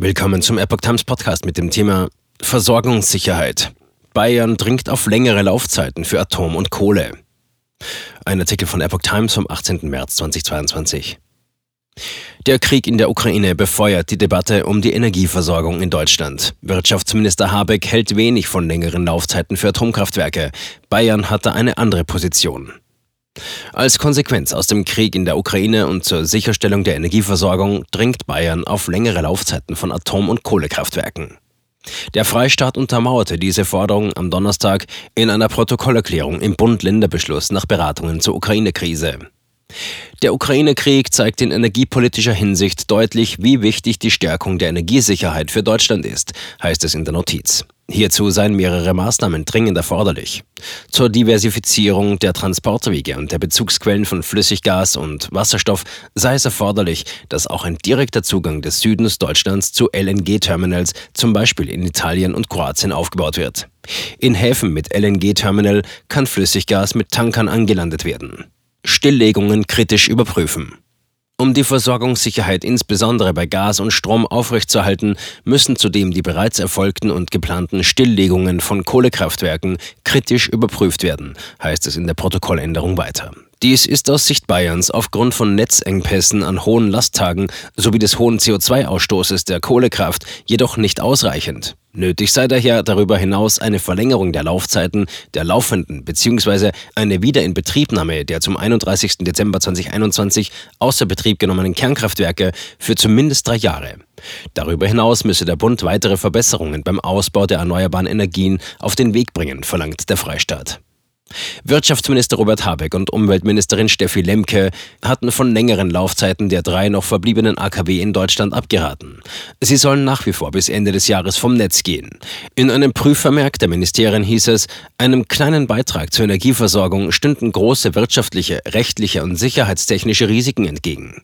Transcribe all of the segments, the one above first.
Willkommen zum Epoch Times Podcast mit dem Thema Versorgungssicherheit. Bayern dringt auf längere Laufzeiten für Atom und Kohle. Ein Artikel von Epoch Times vom 18. März 2022. Der Krieg in der Ukraine befeuert die Debatte um die Energieversorgung in Deutschland. Wirtschaftsminister Habeck hält wenig von längeren Laufzeiten für Atomkraftwerke. Bayern hatte eine andere Position. Als Konsequenz aus dem Krieg in der Ukraine und zur Sicherstellung der Energieversorgung dringt Bayern auf längere Laufzeiten von Atom- und Kohlekraftwerken. Der Freistaat untermauerte diese Forderung am Donnerstag in einer Protokollerklärung im Bund-Länder-Beschluss nach Beratungen zur Ukraine-Krise. Der Ukraine-Krieg zeigt in energiepolitischer Hinsicht deutlich, wie wichtig die Stärkung der Energiesicherheit für Deutschland ist, heißt es in der Notiz. Hierzu seien mehrere Maßnahmen dringend erforderlich. Zur Diversifizierung der Transportwege und der Bezugsquellen von Flüssiggas und Wasserstoff sei es erforderlich, dass auch ein direkter Zugang des Südens Deutschlands zu LNG-Terminals, zum Beispiel in Italien und Kroatien, aufgebaut wird. In Häfen mit LNG-Terminal kann Flüssiggas mit Tankern angelandet werden. Stilllegungen kritisch überprüfen. Um die Versorgungssicherheit insbesondere bei Gas und Strom aufrechtzuerhalten, müssen zudem die bereits erfolgten und geplanten Stilllegungen von Kohlekraftwerken kritisch überprüft werden, heißt es in der Protokolländerung weiter. Dies ist aus Sicht Bayerns aufgrund von Netzengpässen an hohen Lasttagen sowie des hohen CO2-Ausstoßes der Kohlekraft jedoch nicht ausreichend. Nötig sei daher darüber hinaus eine Verlängerung der Laufzeiten der laufenden bzw. eine Wiederinbetriebnahme der zum 31. Dezember 2021 außer Betrieb genommenen Kernkraftwerke für zumindest drei Jahre. Darüber hinaus müsse der Bund weitere Verbesserungen beim Ausbau der erneuerbaren Energien auf den Weg bringen, verlangt der Freistaat. Wirtschaftsminister Robert Habeck und Umweltministerin Steffi Lemke hatten von längeren Laufzeiten der drei noch verbliebenen AKW in Deutschland abgeraten. Sie sollen nach wie vor bis Ende des Jahres vom Netz gehen. In einem Prüfvermerk der Ministerien hieß es, einem kleinen Beitrag zur Energieversorgung stünden große wirtschaftliche, rechtliche und sicherheitstechnische Risiken entgegen.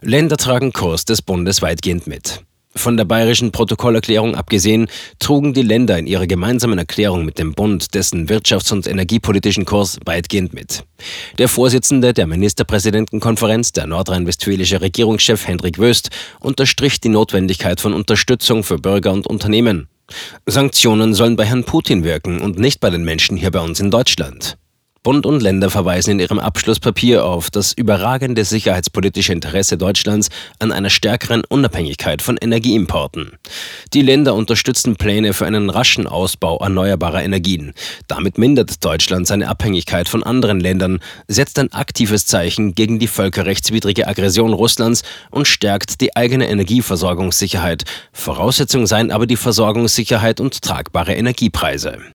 Länder tragen Kurs des Bundes weitgehend mit. Von der bayerischen Protokollerklärung abgesehen, trugen die Länder in ihrer gemeinsamen Erklärung mit dem Bund dessen wirtschafts- und energiepolitischen Kurs weitgehend mit. Der Vorsitzende der Ministerpräsidentenkonferenz, der nordrhein-westfälische Regierungschef Hendrik Wöst, unterstrich die Notwendigkeit von Unterstützung für Bürger und Unternehmen. Sanktionen sollen bei Herrn Putin wirken und nicht bei den Menschen hier bei uns in Deutschland. Bund und Länder verweisen in ihrem Abschlusspapier auf das überragende sicherheitspolitische Interesse Deutschlands an einer stärkeren Unabhängigkeit von Energieimporten. Die Länder unterstützen Pläne für einen raschen Ausbau erneuerbarer Energien. Damit mindert Deutschland seine Abhängigkeit von anderen Ländern, setzt ein aktives Zeichen gegen die völkerrechtswidrige Aggression Russlands und stärkt die eigene Energieversorgungssicherheit. Voraussetzung seien aber die Versorgungssicherheit und tragbare Energiepreise.